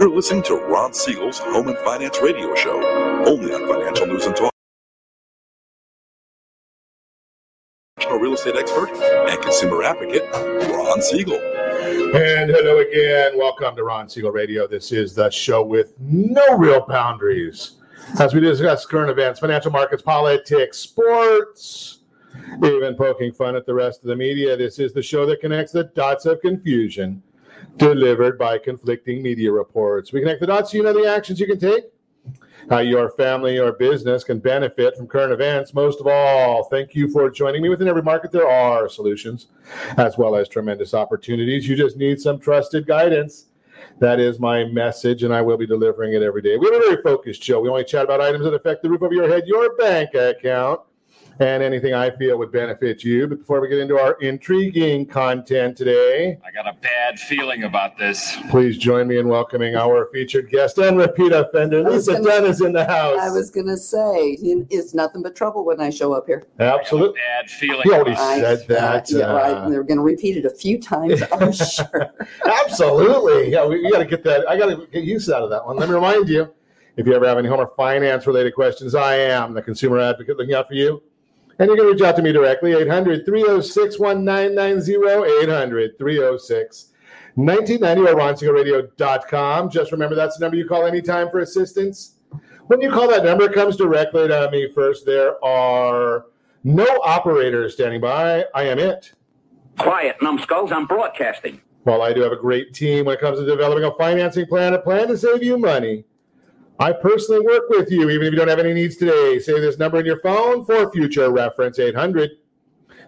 You're listening to Ron Siegel's Home and Finance Radio Show, only on Financial News and Talk. National real estate expert and consumer advocate, Ron Siegel. And hello again. Welcome to Ron Siegel Radio. This is the show with no real boundaries as we discuss current events, financial markets, politics, sports, even poking fun at the rest of the media. This is the show that connects the dots of confusion delivered by conflicting media reports. We connect the dots so you know the actions you can take, how your family or business can benefit from current events. Most of all, thank you for joining me. Within every market, there are solutions as well as tremendous opportunities. You just need some trusted guidance. That is my message, and I will be delivering it every day. We have a very focused show. We only chat about items that affect the roof over your head, your bank account, and anything I feel would benefit you. But before we get into our intriguing content today, I got a bad feeling about this. please join me in welcoming our featured guest and repeat offender. Lisa gonna- Dunn is in the house. I was gonna say it's nothing but trouble when I show up here. Absolutely. I got a bad feeling. He already about said that. yeah, uh, right. They're gonna repeat it a few times. I'm sure. Absolutely. Yeah, we, we got to get that. I got to get use out of that one. Let me remind you if you ever have any home or finance related questions, I am the consumer advocate looking out for you. And you can reach out to me directly 800 306 1990 800 306 1990 or. Just remember that's the number you call anytime for assistance. When you call that number, it comes directly to me first. There are no operators standing by. I am it. Quiet, numbskulls. I'm broadcasting. While I do have a great team when it comes to developing a financing plan, a plan to save you money, I personally work with you, even if you don't have any needs today. Save this number in your phone for future reference 800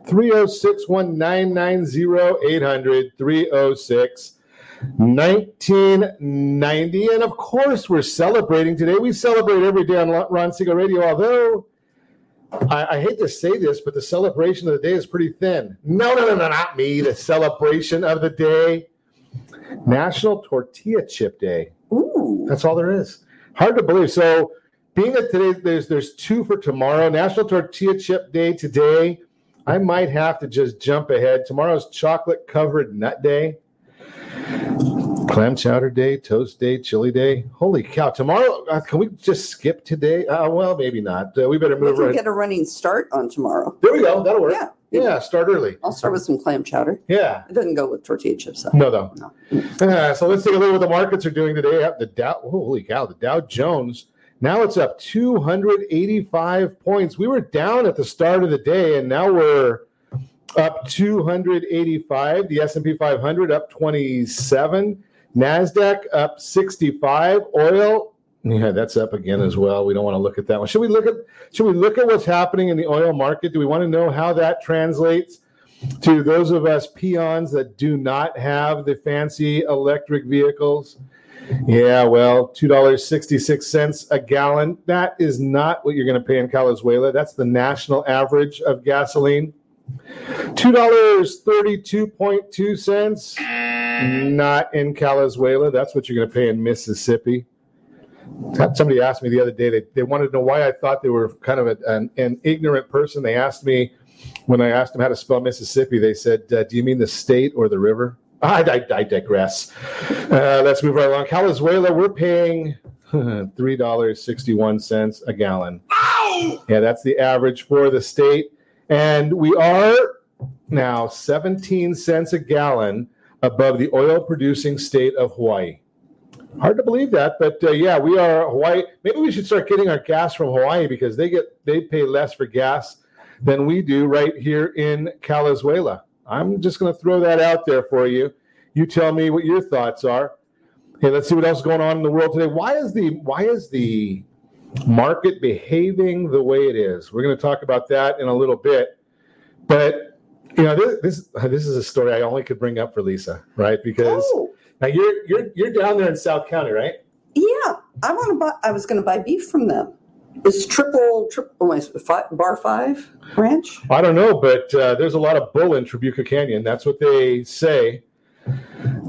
306 1990 800 306 1990. And of course, we're celebrating today. We celebrate every day on Ron Siegel Radio, although I, I hate to say this, but the celebration of the day is pretty thin. No, no, no, no, not me. The celebration of the day, National Tortilla Chip Day. Ooh. That's all there is. Hard to believe. So, being that today there's there's two for tomorrow, National Tortilla Chip Day today. I might have to just jump ahead. Tomorrow's chocolate covered nut day, clam chowder day, toast day, chili day. Holy cow! Tomorrow, uh, can we just skip today? Uh, well, maybe not. Uh, we better We move can right. get a running start on tomorrow. There we go. That'll work. Yeah. Yeah, start early. I'll start with some clam chowder. Yeah. It doesn't go with tortilla chips though. No, though. No. Uh, so let's take a look at what the markets are doing today. The Dow, holy cow, the Dow Jones. Now it's up 285 points. We were down at the start of the day, and now we're up 285. The S&P 500 up 27. Nasdaq up 65. Oil, yeah, that's up again as well. We don't want to look at that one. Should we look at? Should we look at what's happening in the oil market? Do we want to know how that translates? to those of us peons that do not have the fancy electric vehicles. Yeah, well, $2.66 a gallon. That is not what you're going to pay in Calizuela. That's the national average of gasoline. $2.32.2 not in Calizuela. That's what you're going to pay in Mississippi. Somebody asked me the other day, they, they wanted to know why I thought they were kind of a, an, an ignorant person. They asked me, when I asked them how to spell Mississippi, they said, uh, "Do you mean the state or the river?" I, I, I digress. Uh, let's move right along. Calizuela, we're paying three dollars sixty-one cents a gallon. Yeah, that's the average for the state, and we are now seventeen cents a gallon above the oil-producing state of Hawaii. Hard to believe that, but uh, yeah, we are Hawaii. Maybe we should start getting our gas from Hawaii because they get they pay less for gas than we do right here in Calizuela. I'm just going to throw that out there for you. You tell me what your thoughts are. Hey, let's see what else is going on in the world today. Why is the why is the market behaving the way it is? We're going to talk about that in a little bit. But you know, this this, this is a story I only could bring up for Lisa, right? Because Oh, now you're you're you're down there in South County, right? yeah. I want to buy. I was going to buy beef from them. Is triple triple oh, is it fi- bar five ranch? I don't know, but uh, there's a lot of bull in Trabuco Canyon. That's what they say.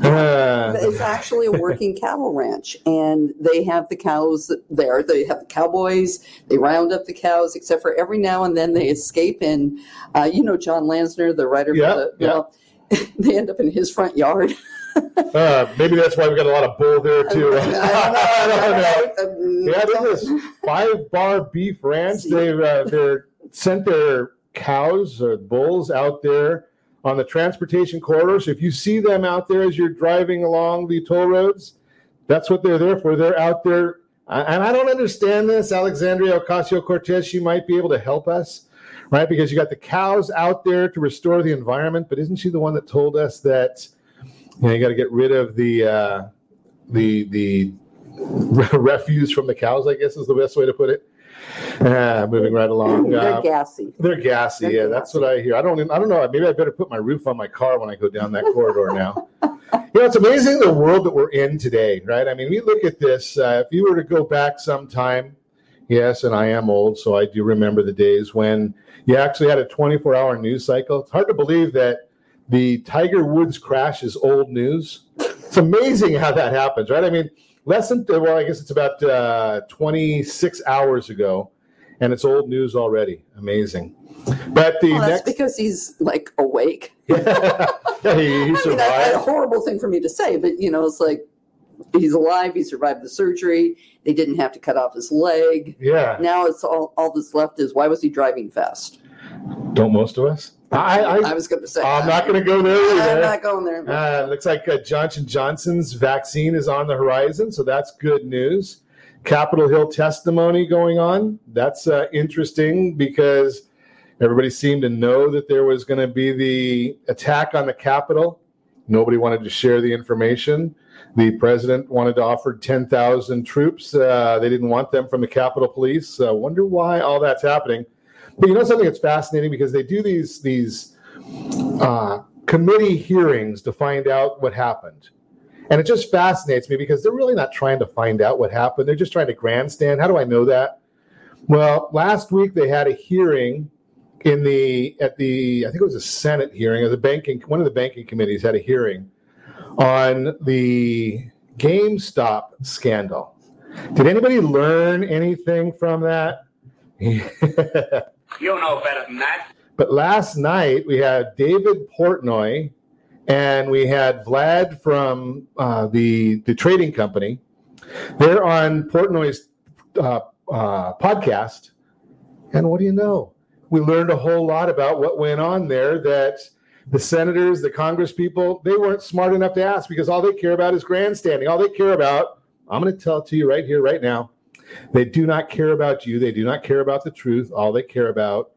Uh, It's actually a working cattle ranch, and they have the cows there. They have the cowboys. They round up the cows, except for every now and then they escape. And uh, you know John Lansner, the writer Yeah, the yeah. well, they end up in his front yard. Uh, maybe that's why we got a lot of bull there too. I don't know. Yeah, this is five bar beef ranch. They've uh, they're sent their cows or bulls out there on the transportation corridor. So if you see them out there as you're driving along the toll roads, that's what they're there for. They're out there, and I don't understand this. Alexandria Ocasio Cortez, she might be able to help us, right? Because you got the cows out there to restore the environment, but isn't she the one that told us that you know you got to get rid of the uh, the the refuse from the cows? I guess is the best way to put it. Uh, moving right along. They're Uh, gassy. they're gassy. They're yeah, that's what I hear. I don't. I don't know. Maybe I better put my roof on my car when I go down that corridor now. You know, it's amazing the world that we're in today, right? I mean, we look at this. Uh, if you were to go back sometime, yes, and I am old, so I do remember the days when you actually had a 24-hour news cycle. It's hard to believe that the Tiger Woods crash is old news. It's amazing how that happens, right? I mean, less than well, I guess it's about uh, 26 hours ago, and it's old news already. Amazing. But the Well, that's next, because he's like awake. yeah, he, he I mean, that, that's a horrible thing for me to say, but you know, it's like he's alive. He survived the surgery. They didn't have to cut off his leg. Yeah, Now it's all all that's left is why was he driving fast? don't most of us? I, I, I was going to say. I'm not going to go there I'm not going there. Uh, looks like uh, Johnson Johnson's vaccine is on the horizon, so that's good news. Capitol Hill testimony going on. That's uh, interesting because everybody seemed to know that there was going to be the attack on the Capitol. Nobody wanted to share the information. The president wanted to offer 10,000 troops. Uh, they didn't want them from the Capitol Police. Uh, wonder why all that's happening. But you know something that's fascinating because they do these these uh, committee hearings to find out what happened. And it just fascinates me because they're really not trying to find out what happened. They're just trying to grandstand. How do I know that? Well, last week they had a hearing in the at the I think it was a Senate hearing or the banking one of the banking committees had a hearing on the GameStop scandal. Did anybody learn anything from that? You know better than that. But last night we had David Portnoy and we had Vlad from uh, the the trading company. They're on Portnoy's uh, uh, podcast, and what do you know? We learned a whole lot about what went on there. That the senators, the Congress people, they weren't smart enough to ask because all they care about is grandstanding. All they care about, I'm going to tell it to you right here, right now. They do not care about you. They do not care about the truth. All they care about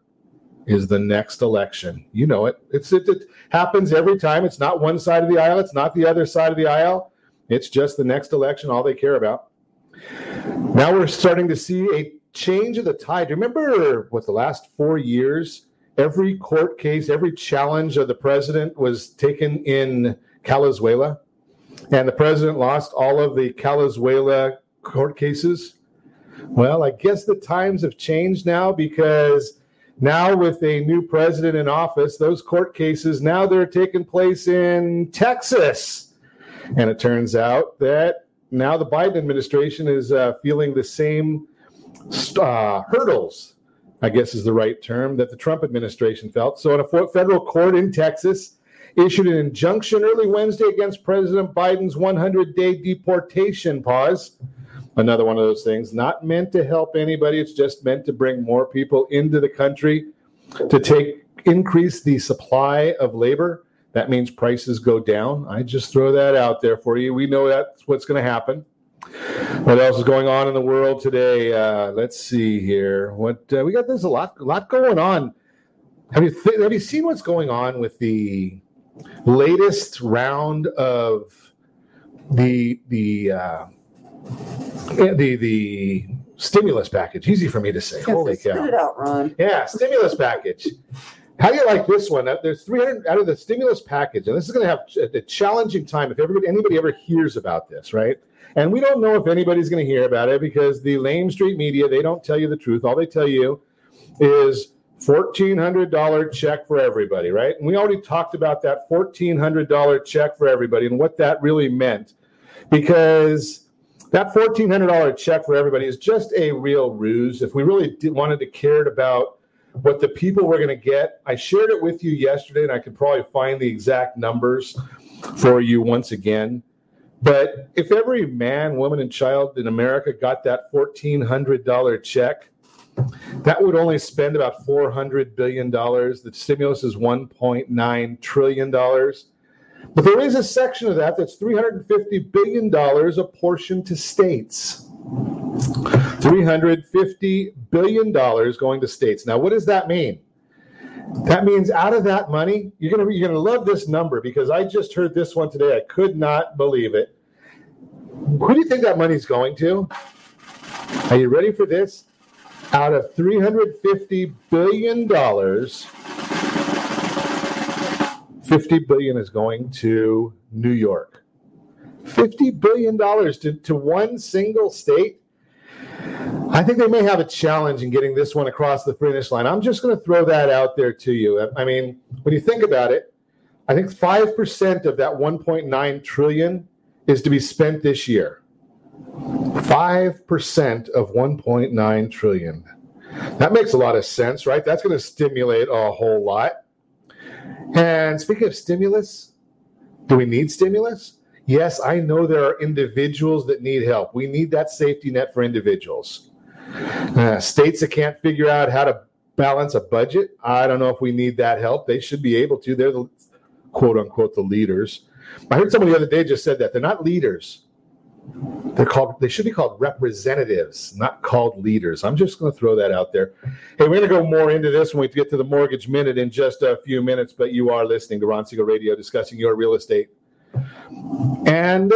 is the next election. You know it. It's it, it happens every time. It's not one side of the aisle. It's not the other side of the aisle. It's just the next election. All they care about. Now we're starting to see a change of the tide. Remember what the last four years, every court case, every challenge of the president was taken in Calizuela, and the president lost all of the Calizuela court cases. Well, I guess the times have changed now because now with a new president in office, those court cases now they're taking place in Texas. And it turns out that now the Biden administration is uh, feeling the same uh, hurdles, I guess is the right term, that the Trump administration felt. So, in a federal court in Texas, issued an injunction early Wednesday against President Biden's 100 day deportation pause. Another one of those things, not meant to help anybody. It's just meant to bring more people into the country to take increase the supply of labor. That means prices go down. I just throw that out there for you. We know that's what's going to happen. What else is going on in the world today? Uh, let's see here. What uh, we got? There's a lot, lot going on. Have you th- have you seen what's going on with the latest round of the the uh, the the stimulus package? Easy for me to say. Holy Spit cow! it out, Ron. Yeah, stimulus package. How do you like this one? There's 300 out of the stimulus package, and this is going to have a, a challenging time if everybody, anybody ever hears about this, right? And we don't know if anybody's going to hear about it because the lame street media they don't tell you the truth. All they tell you is fourteen hundred dollar check for everybody, right? And we already talked about that fourteen hundred dollar check for everybody and what that really meant, because that fourteen hundred dollar check for everybody is just a real ruse. If we really did, wanted to cared about what the people were going to get, I shared it with you yesterday, and I could probably find the exact numbers. for you once again. But if every man, woman, and child in America got that $1,400 check, that would only spend about $400 billion. The stimulus is $1.9 trillion. But there is a section of that that's $350 billion apportioned to states. $350 billion going to states. Now, what does that mean? That means out of that money, you're gonna you're gonna love this number because I just heard this one today. I could not believe it. Who do you think that money's going to? Are you ready for this? Out of 350 billion dollars, 50 billion is going to New York. 50 billion dollars to, to one single state. I think they may have a challenge in getting this one across the finish line. I'm just going to throw that out there to you. I mean, when you think about it, I think 5% of that 1.9 trillion is to be spent this year. 5% of 1.9 trillion. That makes a lot of sense, right? That's going to stimulate a whole lot. And speaking of stimulus, do we need stimulus? Yes, I know there are individuals that need help. We need that safety net for individuals. Uh, states that can't figure out how to balance a budget, I don't know if we need that help. They should be able to. They're the quote unquote the leaders. I heard someone the other day just said that they're not leaders. They're called. They should be called representatives, not called leaders. I'm just going to throw that out there. Hey, we're going to go more into this when we get to the mortgage minute in just a few minutes. But you are listening to Ron Siegel Radio, discussing your real estate, and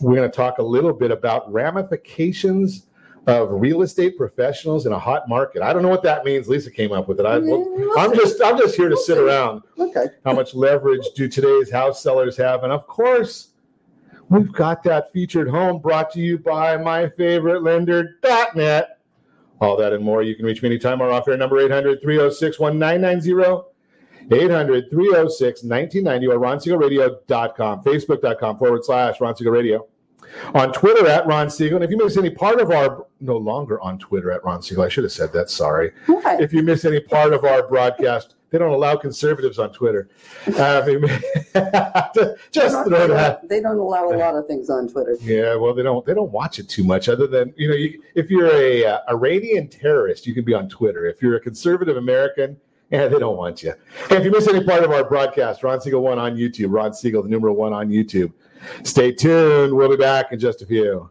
we're going to talk a little bit about ramifications of real estate professionals in a hot market. I don't know what that means. Lisa came up with it. I, mm, am just I'm just here to sit around. Okay. How much leverage do today's house sellers have? And of course, we've got that featured home brought to you by my favorite lender.net. All that and more. You can reach me anytime. Our off air number 800 306 1990. 800 306 1990 or ronsiegelradio.com, facebook.com forward slash Ron Siegel Radio on Twitter at Ron Siegel. And if you miss any part of our, no longer on Twitter at Ron Siegel, I should have said that, sorry. Okay. If you miss any part of our broadcast, they don't allow conservatives on Twitter. Uh, just throw that. They don't allow a lot of things on Twitter. Yeah, well, they don't. They don't watch it too much. Other than you know, you, if you're a uh, Iranian terrorist, you can be on Twitter. If you're a conservative American, yeah, they don't want you. Hey, if you miss any part of our broadcast, Ron Siegel one on YouTube. Ron Siegel, the numeral one on YouTube. Stay tuned. We'll be back in just a few.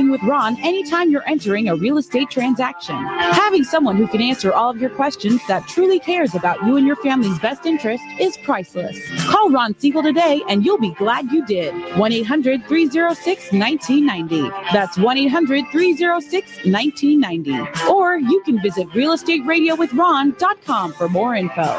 with Ron anytime you're entering a real estate transaction. Having someone who can answer all of your questions that truly cares about you and your family's best interest is priceless. Call Ron Siegel today and you'll be glad you did. 1 800 306 1990. That's 1 800 306 1990. Or you can visit realestateradiowithron.com for more info.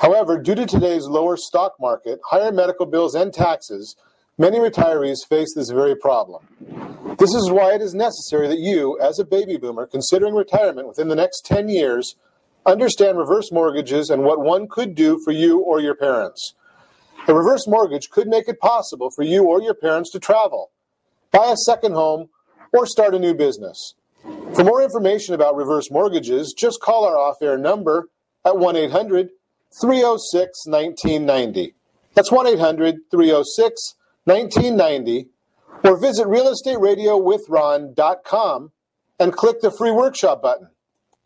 However, due to today's lower stock market, higher medical bills, and taxes, many retirees face this very problem. This is why it is necessary that you, as a baby boomer considering retirement within the next 10 years, understand reverse mortgages and what one could do for you or your parents. A reverse mortgage could make it possible for you or your parents to travel, buy a second home, or start a new business. For more information about reverse mortgages, just call our off air number at 1 800 306 1990. That's 1 800 306 1990. Or visit realestateradio.with.ron.com and click the free workshop button.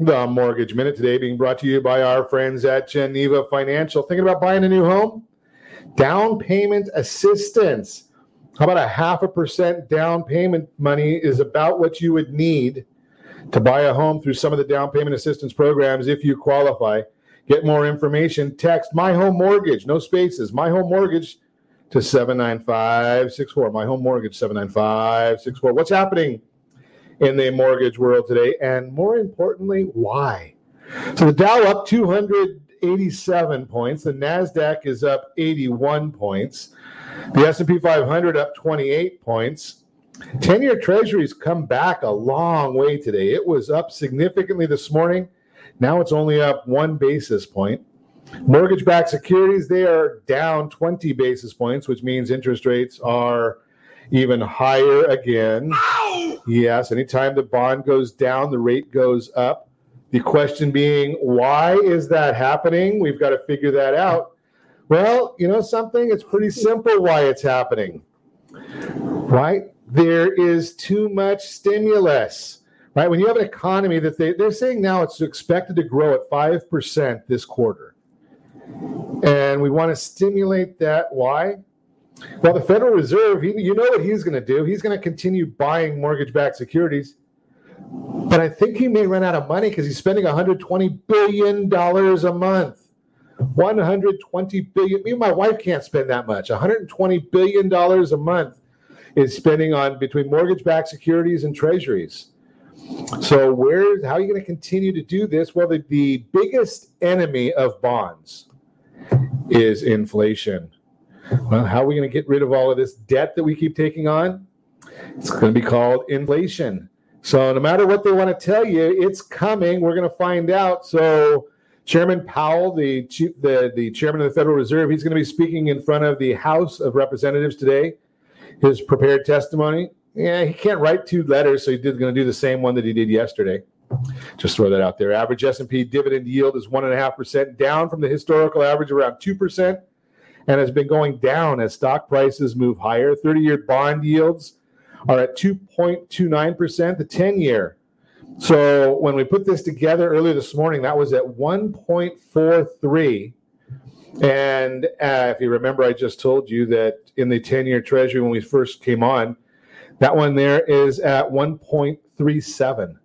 The Mortgage Minute today being brought to you by our friends at Geneva Financial. Thinking about buying a new home? Down payment assistance. How about a half a percent down payment money is about what you would need to buy a home through some of the down payment assistance programs if you qualify. Get more information. Text My Home Mortgage, no spaces. My Home Mortgage to 79564. My Home Mortgage 79564. What's happening? In the mortgage world today, and more importantly, why? So the Dow up 287 points, the Nasdaq is up 81 points, the S&P 500 up 28 points. 10-year treasuries come back a long way today. It was up significantly this morning. Now it's only up 1 basis point. Mortgage-backed securities they are down 20 basis points, which means interest rates are even higher again. Yes, anytime the bond goes down, the rate goes up. The question being, why is that happening? We've got to figure that out. Well, you know something? It's pretty simple why it's happening. Right? There is too much stimulus. Right? When you have an economy that they, they're saying now it's expected to grow at 5% this quarter. And we want to stimulate that. Why? Well, the Federal Reserve, he, you know what he's going to do. He's going to continue buying mortgage backed securities. But I think he may run out of money because he's spending $120 billion a month. 120 billion. Me and my wife can't spend that much. 120 billion dollars a month is spending on between mortgage-backed securities and treasuries. So where how are you going to continue to do this? Well, the, the biggest enemy of bonds is inflation. Well, how are we going to get rid of all of this debt that we keep taking on? It's going to be called inflation. So, no matter what they want to tell you, it's coming. We're going to find out. So, Chairman Powell, the, chief, the, the chairman of the Federal Reserve, he's going to be speaking in front of the House of Representatives today. His prepared testimony. Yeah, he can't write two letters, so he's going to do the same one that he did yesterday. Just throw that out there. Average S&P dividend yield is one and a half percent, down from the historical average around two percent and has been going down as stock prices move higher. 30 year bond yields are at 2.29%, the 10 year. So when we put this together earlier this morning, that was at 1.43. And uh, if you remember, I just told you that in the 10 year treasury when we first came on, that one there is at 1.37.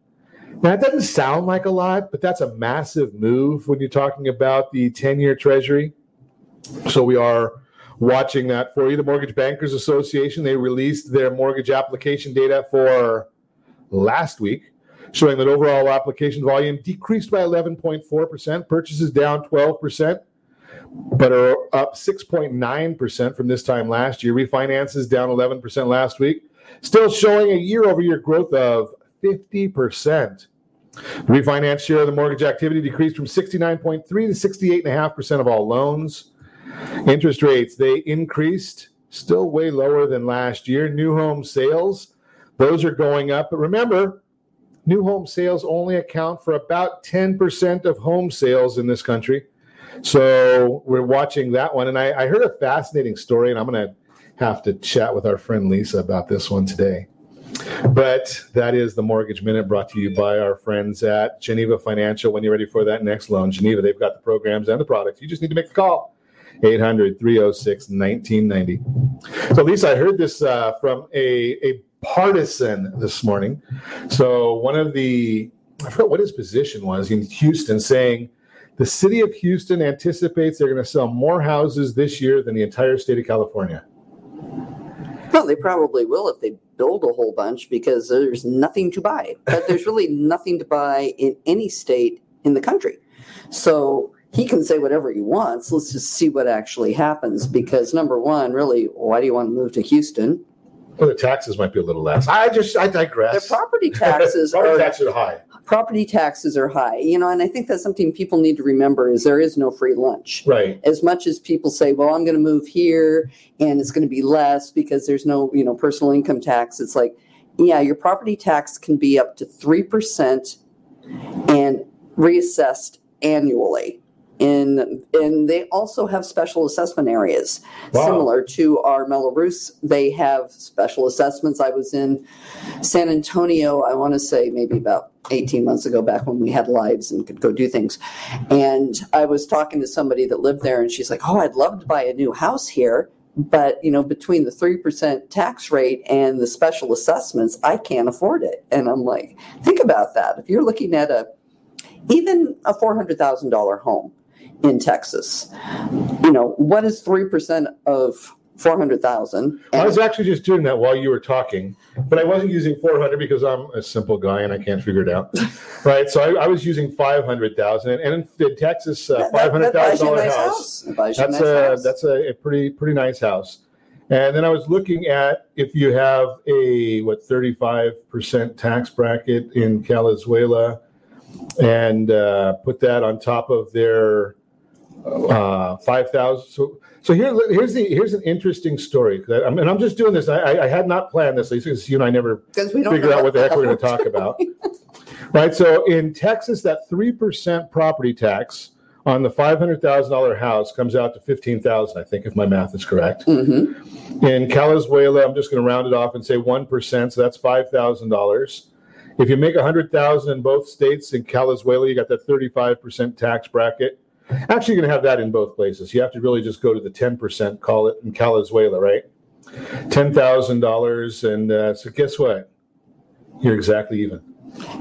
Now, it doesn't sound like a lot, but that's a massive move when you're talking about the 10 year treasury. So we are watching that for you. The Mortgage Bankers Association, they released their mortgage application data for last week, showing that overall application volume decreased by 11.4%, purchases down 12%, but are up 6.9% from this time last year. Refinances down 11% last week, still showing a year over year growth of 50%. The refinance share of the mortgage activity decreased from 69.3 to 68.5% of all loans. Interest rates, they increased, still way lower than last year. New home sales, those are going up. But remember, new home sales only account for about 10% of home sales in this country. So we're watching that one. And I, I heard a fascinating story, and I'm going to have to chat with our friend Lisa about this one today. But that is the Mortgage Minute brought to you by our friends at Geneva Financial. When you're ready for that next loan, Geneva, they've got the programs and the products. You just need to make the call. 800 306 1990. So, Lisa, I heard this uh, from a, a partisan this morning. So, one of the, I forgot what his position was in Houston, saying the city of Houston anticipates they're going to sell more houses this year than the entire state of California. Well, they probably will if they build a whole bunch because there's nothing to buy. But there's really nothing to buy in any state in the country. So he can say whatever he wants. Let's just see what actually happens. Because number one, really, why do you want to move to Houston? Well, the taxes might be a little less. I just, I digress. The property taxes property are taxes are high. property taxes are high. You know, and I think that's something people need to remember is there is no free lunch. Right. As much as people say, well, I'm going to move here and it's going to be less because there's no, you know, personal income tax. It's like, yeah, your property tax can be up to 3% and reassessed annually. And, and they also have special assessment areas Wow. similar to our Mello-Roos. They have special assessments. I was in San Antonio, I want to say maybe about 18 months ago, back when we had lives and could go do things. And I was talking to somebody that lived there, and she's like, Oh, I'd love to buy a new house here. But, you know, between the 3% tax rate and the special assessments, I can't afford it. And I'm like, think about that. If you're looking at a, even a $400,000 home in Texas, you know, what is 3% of 400,000? I was actually just doing that while you were talking, but I wasn't using 400 because I'm a simple guy and I can't figure it out. right. So I, I was using 500,000 and in, Texas, uh, That- that- that buys you a $500,000 nice house. house. That buys you a That's nice a, house. that's a, a pretty, pretty nice house. And then I was looking at if you have a, what, 35% tax bracket in Calizuela and uh, put that on top of their uh, 5,000. So, so here, here's the here's an interesting story. I mean, I'm just doing this. I, I, had not planned this, because you and I never we don't figure out what the heck we're going to talk about. right. So in Texas, that three percent property tax on the five hundred thousand dollar house comes out to fifteen thousand. I think, if my math is correct. Mm-hmm. In Calizuela, I'm just going to round it off and say one percent. So that's five thousand dollars. If you make a hundred thousand in both states, in Calizuela, you got that thirty-five percent tax bracket. Actually, you're going to have that in both places. You have to really just go to the ten percent, call it in Calizuela, right? Ten thousand dollars, and uh, so guess what? You're exactly even.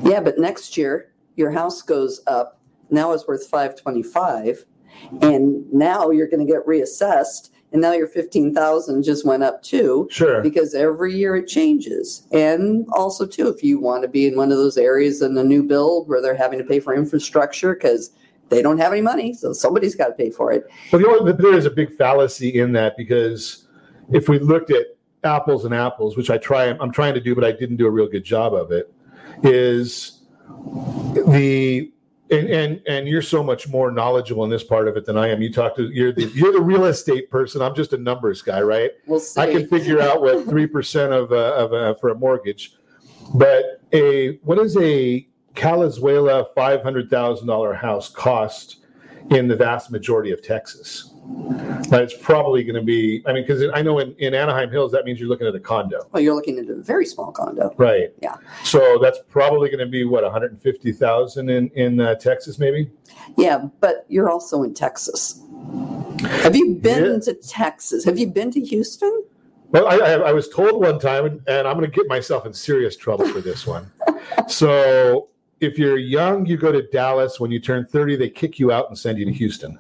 Yeah, but next year your house goes up. Now it's worth 525 and now you're going to get reassessed and now your 15,000 just went up too. Sure. Because every year it changes. And also too if you want to be in one of those areas in the new build where they're having to pay for infrastructure cuz they don't have any money, so somebody's got to pay for it. But the only, there is a big fallacy in that because if we looked at apples and apples, which I try, I'm trying to do, but I didn't do a real good job of it, is the and and and you're so much more knowledgeable in this part of it than I am. You talk to you're the you're the real estate person. I'm just a numbers guy, right? We'll see. I can figure out what three percent of uh, of uh, for a mortgage, but a what is a Calizuela five hundred thousand dollar house cost in the vast majority of Texas? But it's probably going to be. I mean, because I know in, in Anaheim Hills that means you're looking at a condo, Well, you're looking at a very small condo. right? Yeah. So that's probably going to be what 150,000 in in uh, Texas, maybe. Yeah, but you're also in Texas. Have you been to Texas? Have you been to Houston? Well, I, I, I was told one time, and, and I'm going to get myself in serious trouble for this one. so, if you're young, you go to Dallas. When you turn 30, they kick you out and send you to Houston.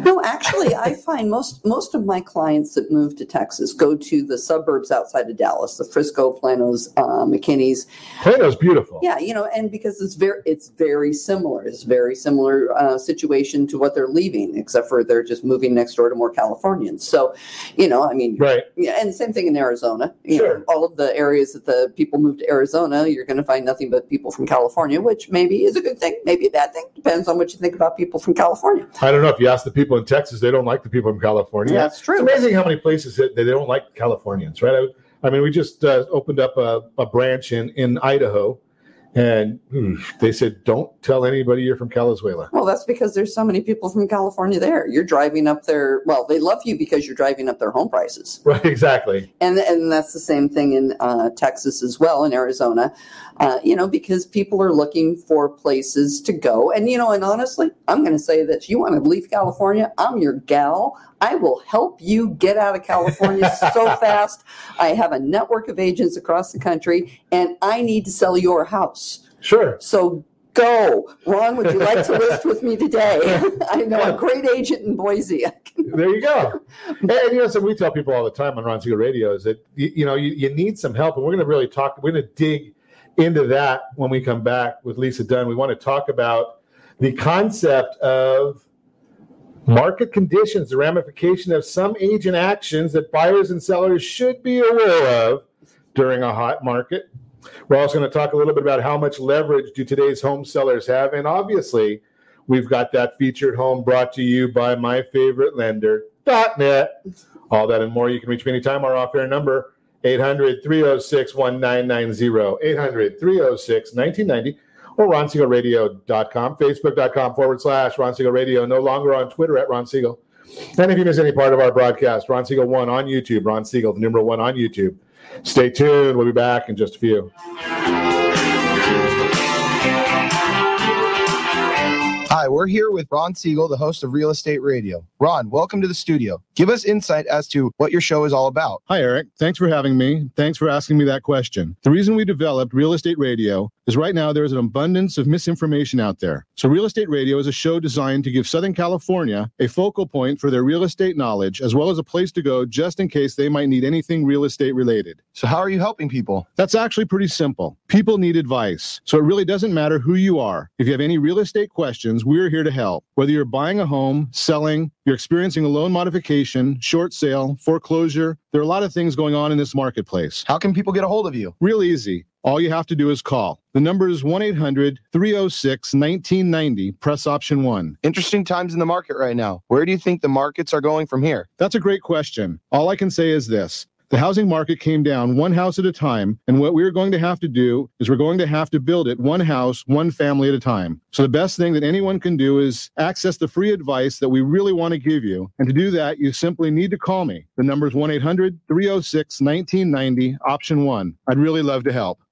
No, actually, I find most most of my clients that move to Texas go to the suburbs outside of Dallas, the Frisco, Planos, uh, McKinney's. Plano's beautiful. Yeah, you know, and because it's very it's very similar. It's very similar uh, situation to what they're leaving, except for they're just moving next door to more Californians. So, you know, I mean, right? Yeah, and same thing in Arizona. You Sure. know, all of the areas that the people move to Arizona, you're going to find nothing but people from California, which maybe is a good thing, maybe a bad thing. Depends on what you think about people from California. I don't know if you ask the people in Texas, they don't like the people from California. That's true. It's amazing how many places that they don't like Californians, right? I, I mean, we just uh, opened up a, a branch in, in Idaho, and they said, don't tell anybody you're from Calizuela. Well, that's because there's so many people from California there. You're driving up their well, they love you because you're driving up their home prices. Right, exactly. And and that's the same thing in uh, Texas as well, in Arizona. Uh, you know, because people are looking for places to go. And you know, and honestly, I'm going to say that if you want to leave California, I'm your gal. I will help you get out of California so fast. I have a network of agents across the country, and I need to sell your house. Sure. So go, Ron. Would you like to list with me today? I know a great agent in Boise. there you go. And you know, so we tell people all the time on Ron Siegel Radio is that you, you know you, you need some help, and we're going to really talk. We're going to dig into that when we come back with Lisa Dunn. We want to talk about the concept of market conditions, the ramification of some agent actions that buyers and sellers should be aware of during a hot market. We're also going to talk a little bit about how much leverage do today's home sellers have, and obviously, we've got that featured home brought to you by my favorite lender, .net. All that and more. You can reach me anytime. Our off-air number 800-306-1990, 800-306-1990, or ronsiegelradio.com, facebook.com forward slash Ron Siegel Radio, no longer on Twitter at Ron Siegel. And if you miss any part of our broadcast, Ron Siegel 1 on YouTube, Ron Siegel, the number 1 on YouTube. Stay tuned. We'll be back in just a few. Hi, we're here with Ron Siegel, the host of Real Estate Radio. Ron, welcome to the studio. Give us insight as to what your show is all about. Hi, Eric. Thanks for having me. Thanks for asking me that question. The reason we developed Real Estate Radio is right now there's an abundance of misinformation out there. So, Real Estate Radio is a show designed to give Southern California a focal point for their real estate knowledge, as well as a place to go just in case they might need anything real estate related. So, how are you helping people? That's actually pretty simple. People need advice. So, it really doesn't matter who you are. If you have any real estate questions, we're here to help. Whether you're buying a home, selling, you're experiencing a loan modification, short sale, foreclosure, there are a lot of things going on in this marketplace. How can people get a hold of you? Real easy. All you have to do is call. The number is 1 800 306 1990. Press option one. Interesting times in the market right now. Where do you think the markets are going from here? That's a great question. All I can say is this the housing market came down one house at a time. And what we're going to have to do is we're going to have to build it one house, one family at a time. So the best thing that anyone can do is access the free advice that we really want to give you. And to do that, you simply need to call me. The number is 1 800 306 1990, option one. I'd really love to help.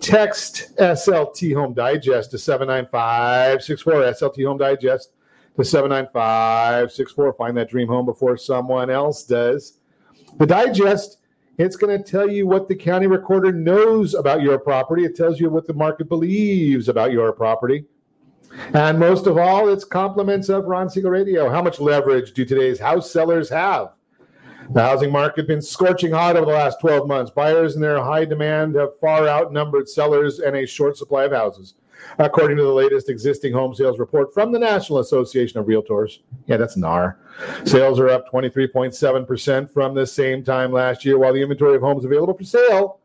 Text SLT Home Digest to 79564. SLT Home Digest to 79564. Find that dream home before someone else does. The digest, it's going to tell you what the county recorder knows about your property. It tells you what the market believes about your property. And most of all, it's compliments of Ron Siegel Radio. How much leverage do today's house sellers have? The housing market has been scorching hot over the last 12 months. Buyers in their high demand have far outnumbered sellers and a short supply of houses. According to the latest existing home sales report from the National Association of Realtors, yeah, that's NAR. Sales are up 23.7% from the same time last year, while the inventory of homes available for sale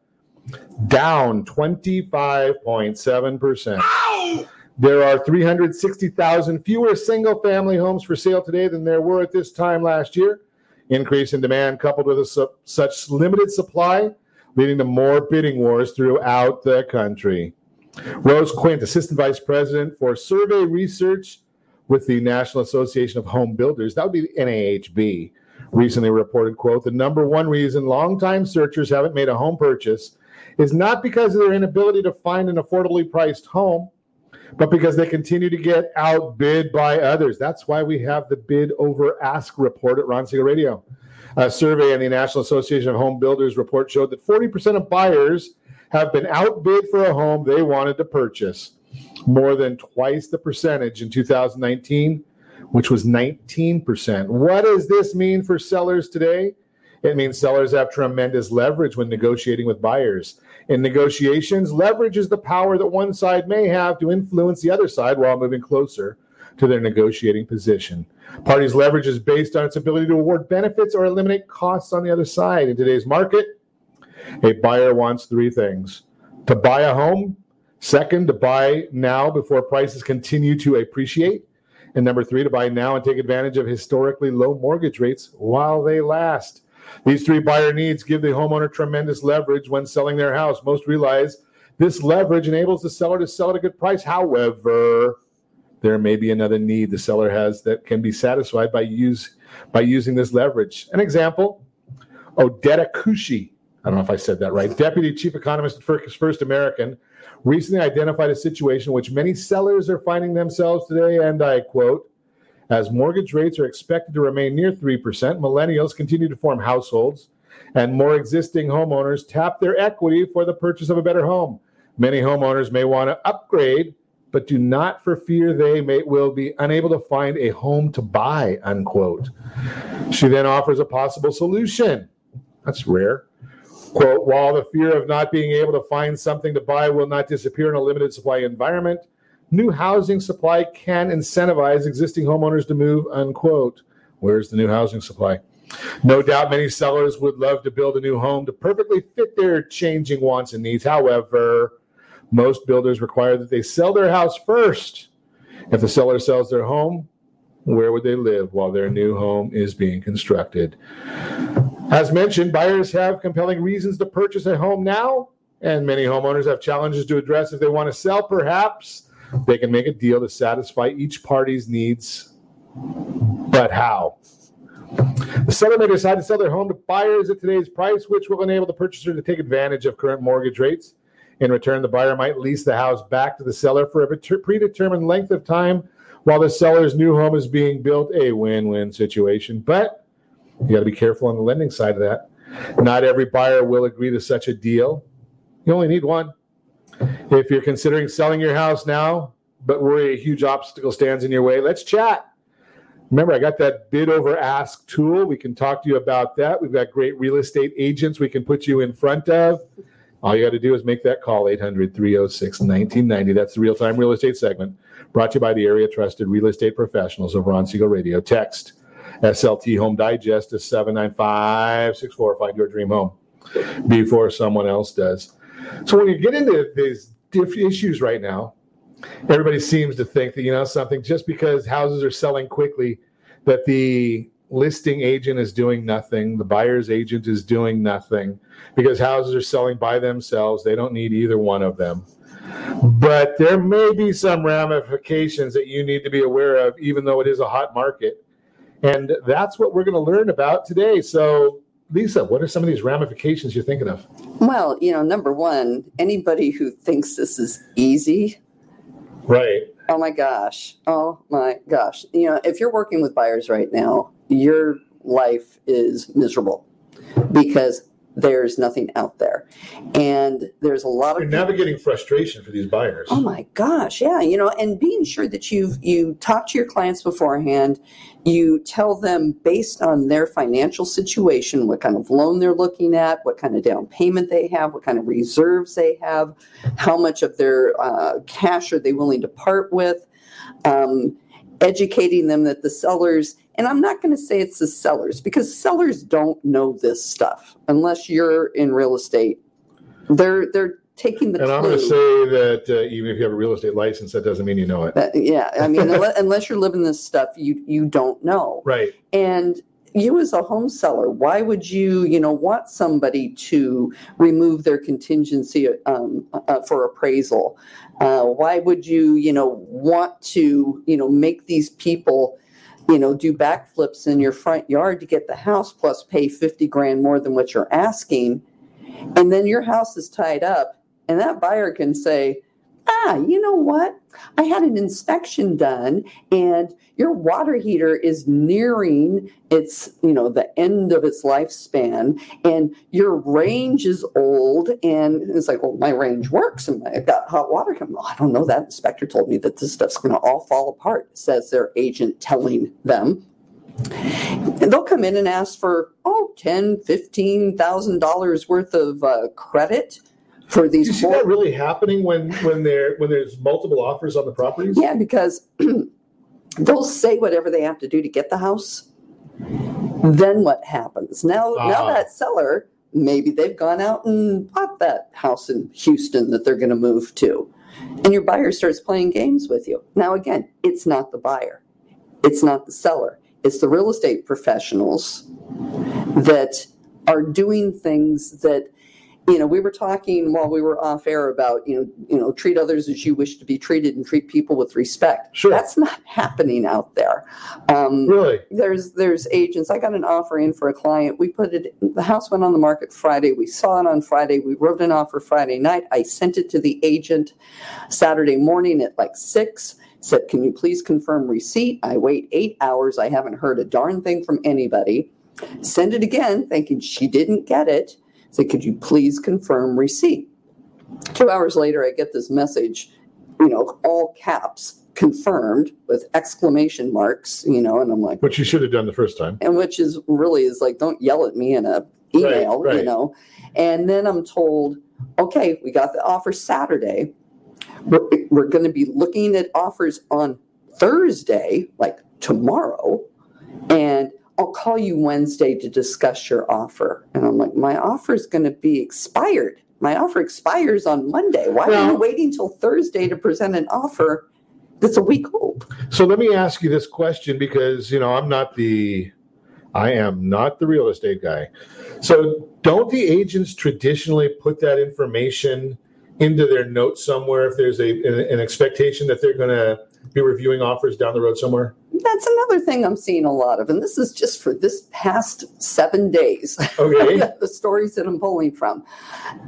down 25.7%. There are 360,000 fewer single family homes for sale today than there were at this time last year. Increase in demand coupled with a su- such limited supply, leading to more bidding wars throughout the country. Rose Quint, Assistant Vice President for Survey Research with the National Association of Home Builders, that would be NAHB, recently reported, quote, the number one reason longtime searchers haven't made a home purchase is not because of their inability to find an affordably priced home, but because they continue to get outbid by others. That's why we have the bid over ask report at Ron Siegel Radio. A survey in the National Association of Home Builders report showed that 40% of buyers have been outbid for a home they wanted to purchase, more than twice the percentage in 2019, which was 19%. What does this mean for sellers today? It means sellers have tremendous leverage when negotiating with buyers. In negotiations, leverage is the power that one side may have to influence the other side while moving closer to their negotiating position. Parties' leverage is based on its ability to award benefits or eliminate costs on the other side. In today's market, a buyer wants three things to buy a home, second, to buy now before prices continue to appreciate, and number three, to buy now and take advantage of historically low mortgage rates while they last. These three buyer needs give the homeowner tremendous leverage when selling their house. Most realize this leverage enables the seller to sell at a good price. However, there may be another need the seller has that can be satisfied by use by using this leverage. An example, Odetta Kushi, I don't know if I said that right, Deputy Chief Economist at First American, recently identified a situation which many sellers are finding themselves today, and I quote, as mortgage rates are expected to remain near 3%, millennials continue to form households, and more existing homeowners tap their equity for the purchase of a better home. Many homeowners may want to upgrade, but do not for fear they may will be unable to find a home to buy, unquote. She then offers a possible solution. That's rare. Quote, while the fear of not being able to find something to buy will not disappear in a limited supply environment, new housing supply can incentivize existing homeowners to move, unquote. Where's the new housing supply? No doubt many sellers would love to build a new home to perfectly fit their changing wants and needs. However, most builders require that they sell their house first. If the seller sells their home, where would they live while their new home is being constructed? As mentioned, buyers have compelling reasons to purchase a home now, and many homeowners have challenges to address if they want to sell. Perhaps they can make a deal to satisfy each party's needs. But how? The seller may decide to sell their home to buyers at today's price, which will enable the purchaser to take advantage of current mortgage rates. In return, the buyer might lease the house back to the seller for a predetermined length of time while the seller's new home is being built. A win win situation. But you got to be careful on the lending side of that. Not every buyer will agree to such a deal. You only need one. If you're considering selling your house now, but worry a huge obstacle stands in your way, let's chat. Remember, I got that bid over ask tool. We can talk to you about that. We've got great real estate agents we can put you in front of. All you got to do is make that call 800 306 1990. That's the real time real estate segment brought to you by the area trusted real estate professionals of Ron Siegel Radio. Text SLT Home Digest to 79564. Find your dream home before someone else does. So when you get into these issues right now, everybody seems to think that you know something just because houses are selling quickly that the listing agent is doing nothing the buyer's agent is doing nothing because houses are selling by themselves they don't need either one of them. But there may be some ramifications that you need to be aware of even though it is a hot market. And that's what we're going to learn about today. So lisa what are some of these ramifications you're thinking of? Well, you know, number one, anybody who thinks this is easy, right. Oh my gosh, oh my gosh. You know, if you're working with buyers right now, your life is miserable because there's nothing out there. And there's a lot of you're navigating frustration for these buyers Oh my gosh, yeah, you know, and being sure that you've you talk to your clients beforehand, you tell them based on their financial situation, what kind of loan they're looking at, what kind of down payment they have, what kind of reserves they have, how much of their uh, cash are they willing to part with, um, educating them that the sellers. And I'm not going to say it's the sellers because sellers don't know this stuff unless you're in real estate. They're they're taking the and i'm going to say that uh, even if you have a real estate license that doesn't mean you know it That- yeah, I mean, unless, unless you're living this stuff, you you don't know. right And you as a home seller, why would you, you know, want somebody to remove their contingency um, uh, for appraisal? Uh, why would you, you know, want to, you know, make these people, you know, do backflips in your front yard to get the house plus pay 50 grand more than what you're asking? And then your house is tied up and that buyer can say, ah, you know what? I had an inspection done and your water heater is nearing its, you know, the end of its lifespan and your range is old. And it's like, well, my range works and I've got hot water coming. Well, I don't know. That inspector told me that this stuff's going to all fall apart, says their agent telling them. And they'll come in and ask for, oh oh, ten, fifteen thousand dollars worth of uh, credit for Do you these see that really happening when when there when there's multiple offers on the properties? Yeah, because they'll say whatever they have to do to get the house. Then what happens? Now, now Ah. that seller, maybe they've gone out and bought that house in Houston that they're going to move to. And your buyer starts playing games with you. Now, again, it's not the buyer, it's not the seller, it's the real estate professionals that are doing things that you know we were talking while we were off air about you know you know treat others as you wish to be treated and treat people with respect. Sure. that's not happening out there. Um, Really? there's there's agents. I got an offer in for a client. We put it the house went on the market friday. We saw it on friday. We wrote an offer friday night. I sent it to the agent saturday morning at like six said can you please confirm receipt? I wait eight hours. I haven't heard a darn thing from anybody. Send it again thinking she didn't get it said could you please confirm receipt? Two hours later i get this message you know all caps confirmed with exclamation marks you know and i'm like Which you should have done the first time. and which is really is like don't yell at me in a email Right, you know? And then i'm told okay we got the offer saturday. We're, we're going to be looking at offers on thursday like tomorrow and i'll call you wednesday to discuss your offer and i'm like my offer is going to be expired my offer expires on monday why are you waiting till thursday to present an offer that's a week old So let me ask you this question because you know I'm not the I am not the real estate guy. So don't the agents traditionally put that information into their notes somewhere if there's a an, an expectation that they're going to be reviewing offers down the road somewhere? That's another thing I'm seeing a lot of, and this is just for this past seven days. Okay. the stories that I'm pulling from.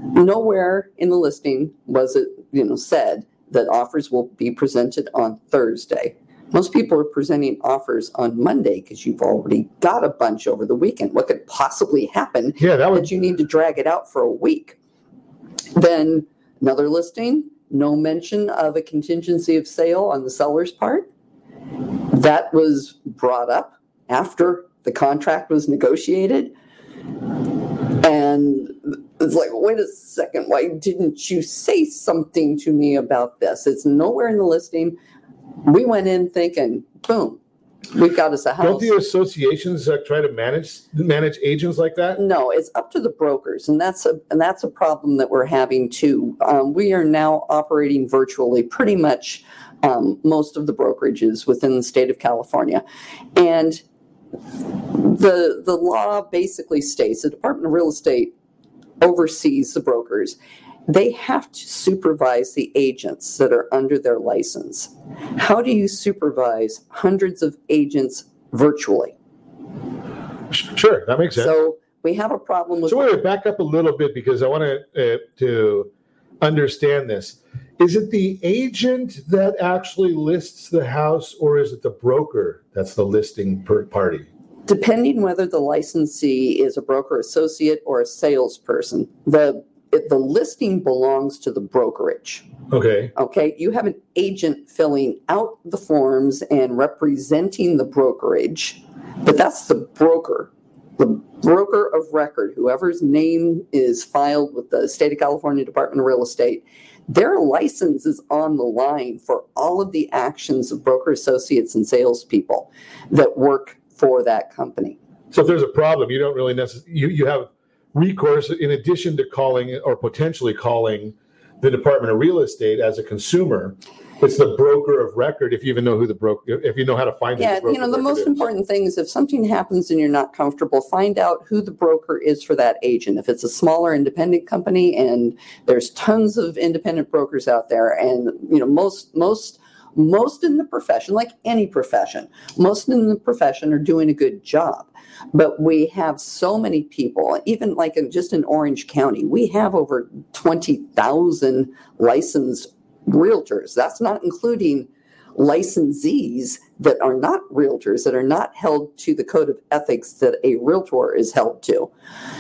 Nowhere in the listing was it, you know, said that offers will be presented on Thursday. Most people are presenting offers on Monday because you've already got a bunch over the weekend. What could possibly happen Yeah, that would that you need to drag it out for a week? Then another listing, no mention of a contingency of sale on the seller's part. That was brought up after the contract was negotiated. And it's like, wait a second, why didn't you say something to me about this? It's nowhere in the listing. We went in thinking, boom, we've got us a house. Don't the associations uh, try to manage manage agents like that? No, it's up to the brokers, and that's a and that's a problem that we're having too. Um, we are now operating virtually, pretty much um, most of the brokerages within the state of California, and the the law basically states the Department of Real Estate oversees the brokers. They have to supervise the agents that are under their license. How do you supervise hundreds of agents virtually? Sure, that makes sense. So we have a problem with. So wait, back up a little bit because I want to uh, to understand this. Is it the agent that actually lists the house, or is it the broker that's the listing per party? depending whether the licensee is a broker associate or a salesperson, the the listing belongs to the brokerage. Okay. Okay, you have an agent filling out the forms and representing the brokerage, but that's the broker. The broker of record, whoever's name is filed with the state of California Department of Real Estate, their license is on the line for all of the actions of broker associates and salespeople that work for that company. So if there's a problem, you don't really necessarily you, you have recourse in addition to calling or potentially calling the Department of Real Estate as a consumer. It's the broker of record if you even know who the broker if you know how to find Yeah, the broker you know, the most is. important thing is if something happens and you're not comfortable, find out who the broker is for that agent. If it's a smaller independent company and there's tons of independent brokers out there and you know, most most most in the profession, like any profession, most in the profession are doing a good job. But we have so many people, even like in just in Orange County, we have over 20,000 licensed realtors. That's not including licensees that are not realtors, that are not held to the code of ethics that a realtor is held to.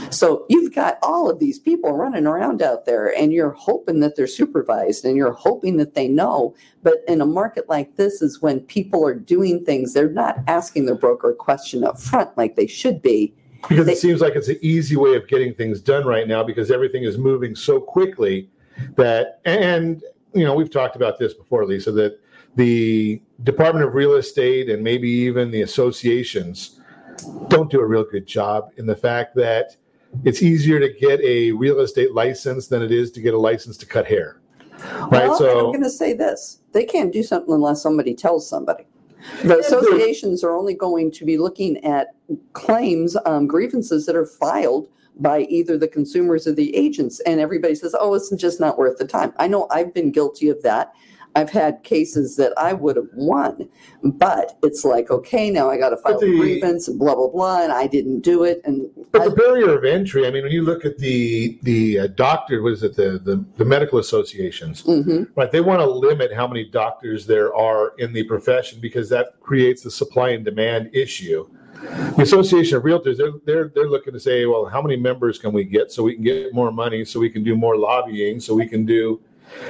So you've got all of these people running around out there, and you're hoping that they're supervised and you're hoping that they know. But in a market like this, is when people are doing things, they're not asking their broker a question up front like they should be. because it seems like it's an easy way of getting things done right now because everything is moving so quickly that and you know we've talked about this before lisa that the department of real estate and maybe even the associations don't do a real good job in the fact that it's easier to get a real estate license than it is to get a license to cut hair. Right Well, so I'm going to say this: they can't do something unless somebody tells somebody. The associations are only going to be looking at claims, um, grievances that are filed by either the consumers or the agents, and everybody says, "Oh, it's just not worth the time." I know I've been guilty of that. I've had cases that I would have won, but it's like, okay, now I got to file But a grievance and blah blah blah, and I didn't do it, and But the barrier of entry, I mean, when you look at the the uh, doctor, what is it, the the, the medical associations, Mhm. right? They want to limit how many doctors there are in the profession because that creates the supply and demand issue. The Association of Realtors, they're they're they're looking to say, well, how many members can we get so we can get more money, so we can do more lobbying, so we can do.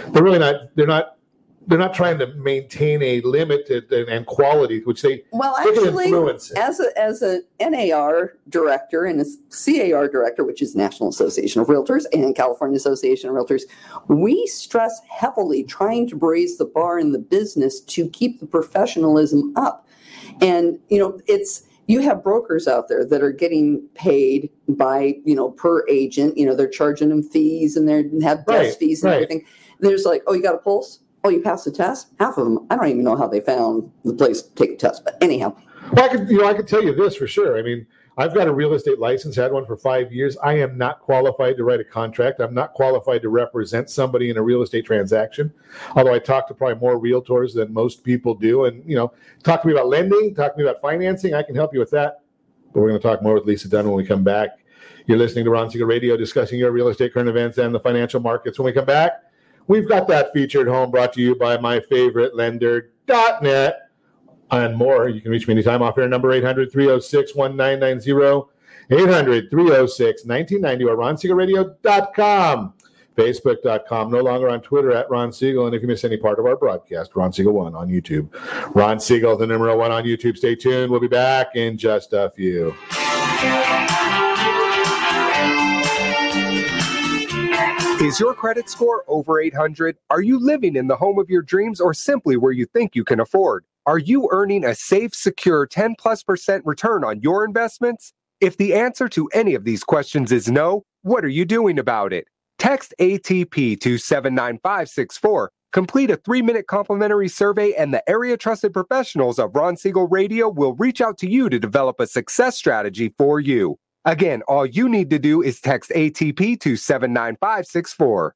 They're really not. They're not. They're not trying to maintain a limit and, and quality, which they Well, actually, as a as a NAR director and a CAR director, which is National Association of Realtors and California Association of Realtors, we stress heavily trying to raise the bar in the business to keep the professionalism up. And you know, it's you have brokers out there that are getting paid by you know per agent. You know, they're charging them fees and they have desk Right, fees and right. everything. There's like, oh, you got a pulse. Oh, you passed the test. Half of them, I don't even know how they found the place to take a test. But anyhow, Well, I could, you know, I could tell you this for sure. I mean, I've got a real estate license, had one for five years. I am not qualified to write a contract. I'm not qualified to represent somebody in a real estate transaction. Although I talk to probably more realtors than most people do, and you know, talk to me about lending, talk to me about financing. I can help you with that. But we're going to talk more with Lisa Dunn when we come back. You're listening to Ron Siegel Radio, discussing your real estate current events and the financial markets. When we come back, we've got that featured home brought to you by my favorite lender.net and more. You can reach me anytime off air number 800 306 1990, 800 306 1990 or ronsiegelradio.com. Facebook.com, no longer on Twitter at Ron Siegel. And if you miss any part of our broadcast, Ron Siegel 1 on YouTube. Ron Siegel, the number one on YouTube. Stay tuned. We'll be back in just a few. Is your credit score over 800? Are you living in the home of your dreams or simply where you think you can afford? Are you earning a safe, secure 10 plus percent return on your investments? If the answer to any of these questions is no, what are you doing about it? Text ATP to 79564. Complete a three minute complimentary survey, and the area trusted professionals of Ron Siegel Radio will reach out to you to develop a success strategy for you. Again, all you need to do is text ATP to 79564.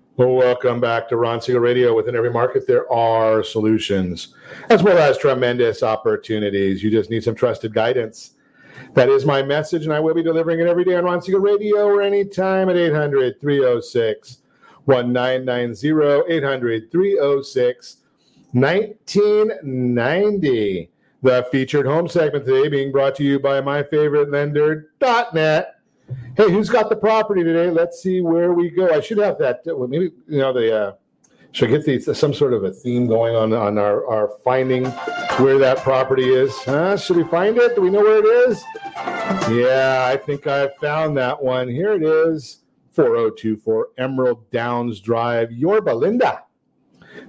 Welcome back to Ron Siegel Radio. Within every market, there are solutions as well as tremendous opportunities. You just need some trusted guidance. That is my message, and I will be delivering it every day on Ron Siegel Radio or anytime at 800 306 1990. 800 306 1990. The featured home segment today being brought to you by my favorite lender.net. Hey, who's got the property today? Let's see where we go. I should have that. Well, maybe you know the. Uh, should I get these some sort of a theme going on on our, our finding where that property is? Huh? Should we find it? Do we know where it is? Yeah, I think I found that one. Here it is, 4024 Emerald Downs Drive, Yorba Linda.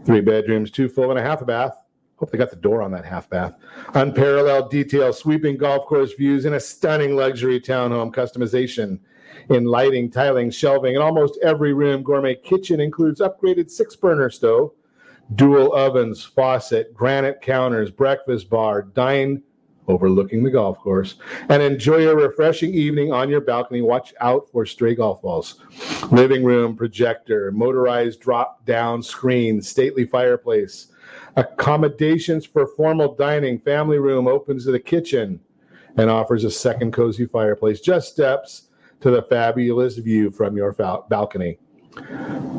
Three bedrooms, two full and a half a bath. Hope they got the door on that half bath. Unparalleled detail, sweeping golf course views, and a stunning luxury townhome customization in lighting, tiling, shelving, and almost every room. Gourmet kitchen includes upgraded six burner stove, dual ovens, faucet, granite counters, breakfast bar, dine overlooking the golf course, and enjoy a refreshing evening on your balcony. Watch out for stray golf balls. Living room projector, motorized drop down screen, stately fireplace accommodations for formal dining, family room opens to the kitchen, and offers a second cozy fireplace, just steps to the fabulous view from your fal- balcony.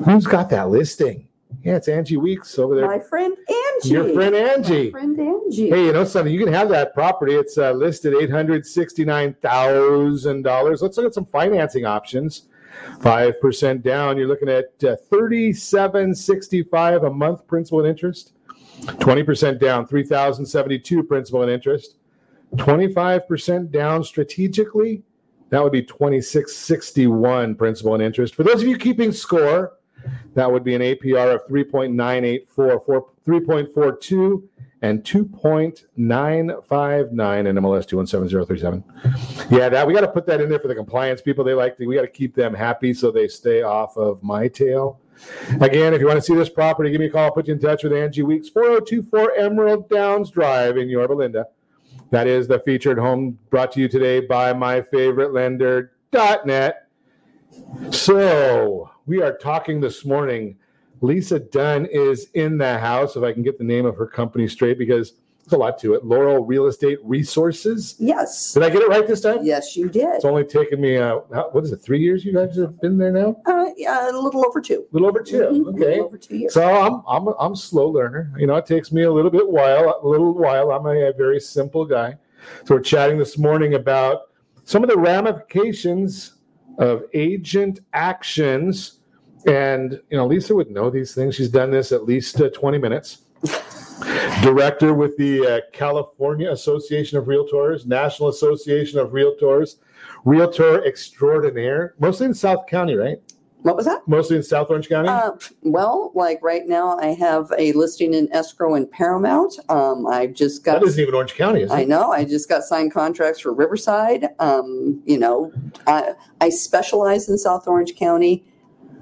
Who's got that listing? Yeah, it's Angie Weeks over there. My friend Angie. Your friend Angie. My friend Angie. Hey, you know something? You can have that property. It's uh, listed eight hundred sixty-nine thousand dollars. Let's look at some financing options. Five percent down. You're looking at uh, thirty-seven sixty-five a month principal and interest. Twenty percent down, three thousand seventy-two principal and interest. Twenty-five percent down strategically. That would be twenty-six sixty-one principal and interest. For those of you keeping score, that would be an APR of 3.984, 3.42, and 2.959 in MLS 217037. Yeah, that we got to put that in there for the compliance people. They like to, we got to keep them happy so they stay off of my tail. Again, if you want to see this property, give me a call. I'll put you in touch with Angie Weeks, 4024 Emerald Downs Drive in Yorba Linda. That is the featured home brought to you today by my favorite lender.net. So we are talking this morning. Lisa Dunn is in the house, if I can get the name of her company straight, because there's a lot to it. Laurel Real Estate Resources. Yes. Did I get it right this time? Yes, you did. It's only taken me, uh, how- what is it, three years you guys have been there now? Uh, yeah, a little over two. A little over 2 Mhm, a Okay. little over two years. So I'm I'm a, I'm a slow learner. You know, it takes me a little bit while, a little while. I'm a, a very simple guy. So we're chatting this morning about some of the ramifications of agent actions. And you know, Lisa would know these things. She's done this at least uh, 20 minutes. Director with the uh, California Association of Realtors, National Association of Realtors, Realtor extraordinaire, mostly in South County, right? What was that? Mostly in South Orange County. Uh, well, like right now, I have a listing in escrow in Paramount. Um, I've just got. that isn't even Orange County, is it? I know. I just got signed contracts for Riverside. Um, you know, I, I specialize in South Orange County.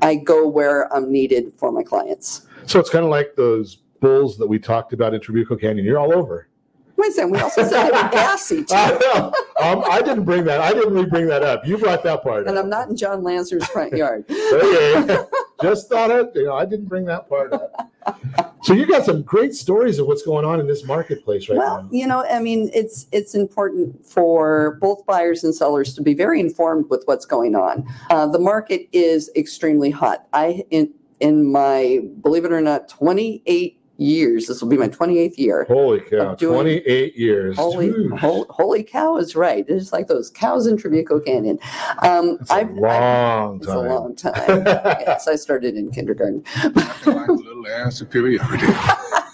I go where I'm needed for my clients. So it's kind of like those bulls that we talked about in Trabuco Canyon. You're all over. Wait a second. We also said they were gassy too. I. Um, I didn't bring that. I didn't really bring that up. You brought that part And up. I'm not in John Lancer's front yard. Okay. Just thought it. You know, I didn't bring that part up. So you got some great stories of what's going on in this marketplace right well, now. you know, I mean, it's it's important for both buyers and sellers to be very informed with what's going on. Uh, the market is extremely hot. I in in my believe it or not, 28 years. This will be my 28th year. Holy cow! doing- Twenty-eight years. Holy, Whew. hol- holy cow is right. It's like those cows in Trabuco Canyon. Um, That's a I've, long it's time. a long time. yes, I started in kindergarten. like a little ass superiority. Just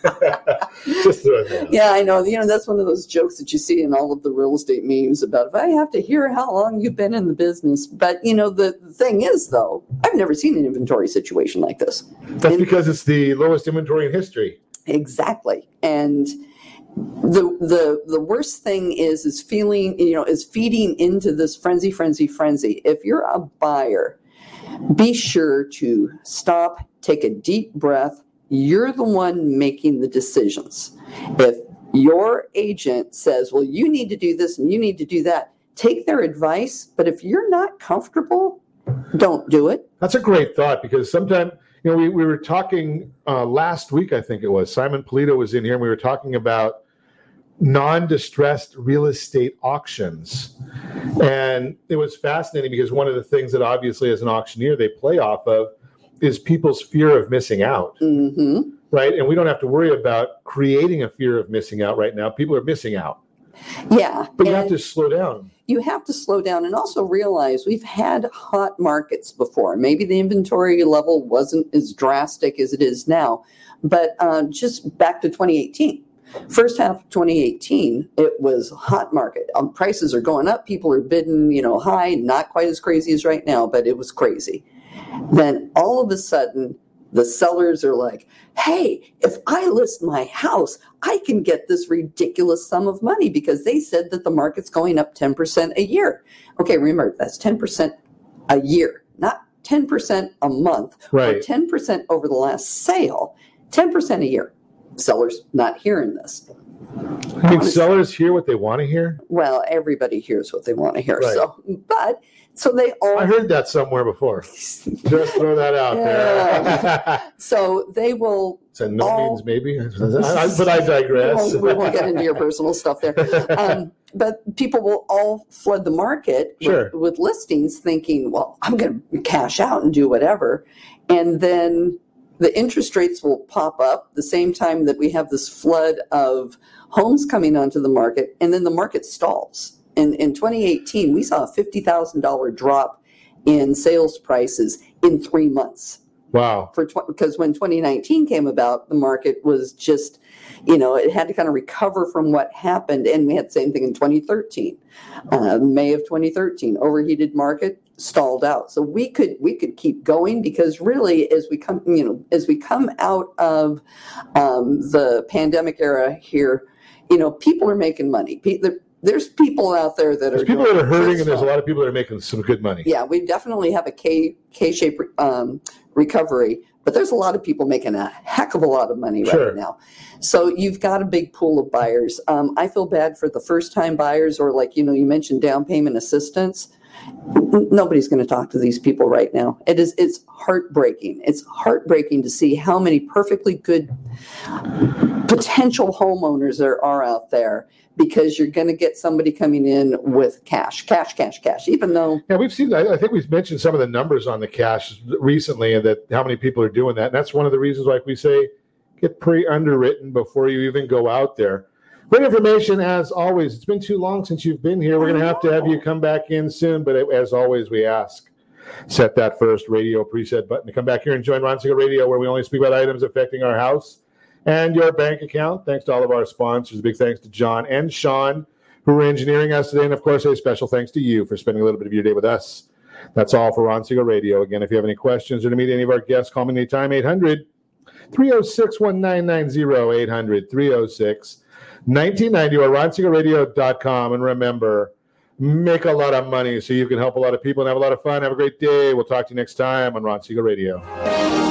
throw it there. Yeah, I know. You know, that's one of those jokes that you see in all of the real estate memes about if I have to hear how long you've been in the business. But, you know, the, the thing is, though, I've never seen an inventory situation like this. That's because it's the lowest inventory in history. Exactly. And the the the worst thing is is feeling, you know, is feeding into this frenzy, frenzy, frenzy. If you're a buyer, be sure to stop, take a deep breath. You're the one making the decisions. If your agent says, well, you need to do this and you need to do that, take their advice. But if you're not comfortable, don't do it. That's a great thought because sometimes, you know, we, we were talking uh, last week, I think it was. Simon Polito was in here and we were talking about non distressed real estate auctions. And it was fascinating because one of the things that obviously, as an auctioneer, they play off of is people's fear of missing out, hmm right? And we don't have to worry about creating a fear of missing out right now. People are missing out, Yeah. but you have to slow down. you have to slow down and also realize we've had hot markets before. Maybe the inventory level wasn't as drastic as it is now, but uh, just back to 2018. First half of 2018, it was hot market. Um, prices are going up. People are bidding, you know, high. Not quite as crazy as right now, but it was crazy. Then all of a sudden, the sellers are like, hey, if I list my house, I can get this ridiculous sum of money because they said that the market's going up 10% a year. Okay, remember, that's 10% a year, not 10% a month Right. or 10% over the last sale, 10% a year. Sellers not hearing this. I mean, sellers hear what they want to hear. Well, everybody hears what they want to hear. Right. So, but so they all I heard that somewhere before. Just throw that out there. so they will so no all- means maybe, but I digress. we won't, we won't get into your personal stuff there. Um, but people will all flood the market Sure. with, with listings thinking, well, I'm going to cash out and do whatever. And then the interest rates will pop up the same time that we have this flood of homes coming onto the market, and then the market stalls. In, in 2018, we saw a $50,000 drop in sales prices in three months Wow. for tw- because when 2019 came about, the market was just, you know, it had to kind of recover from what happened, and we had the same thing in 2013, uh, May of 2013, overheated market stalled out. So we could we could keep going because really, as we come, you know, as we come out of um, the pandemic era here, you know, people are making money. Pe- there's people out there that There's are people that are hurting, and there's a lot of people that are making some good money. Yeah, we definitely have a K K shape um, recovery, but there's a lot of people making a heck of a lot of money Sure. right now. So you've got a big pool of buyers. Um, I feel bad for the first time buyers, or like you know, you mentioned down payment assistance. Nobody's going to talk to these people right now. It is it's heartbreaking. It's heartbreaking to see how many perfectly good potential homeowners there are out there because you're going to get somebody coming in with cash, cash, cash, cash. Even though Yeah, we've seen. I think we've mentioned some of the numbers on the cash recently, and that how many people are doing that. And that's one of the reasons, like we say, get pre-underwritten before you even go out there. Great information as always. It's been too long since you've been here. We're going to have to have you come back in soon. But uh, as always, we ask set that first radio preset button to come back here and join Ron Siegel Radio, where we only speak about items affecting our house and your bank account. Thanks to all of our sponsors. Big thanks to John and Sean who are engineering us today. And of course, a special thanks to you for spending a little bit of your day with us. That's all for Ron Siegel Radio. Again, if you have any questions or to meet any of our guests, call me anytime, 800 306 1990, 800 306 1990 or. And remember, make a lot of money so you can help a lot of people and have a lot of fun. Have a great day. We'll talk to you next time on Ron Siegel Radio.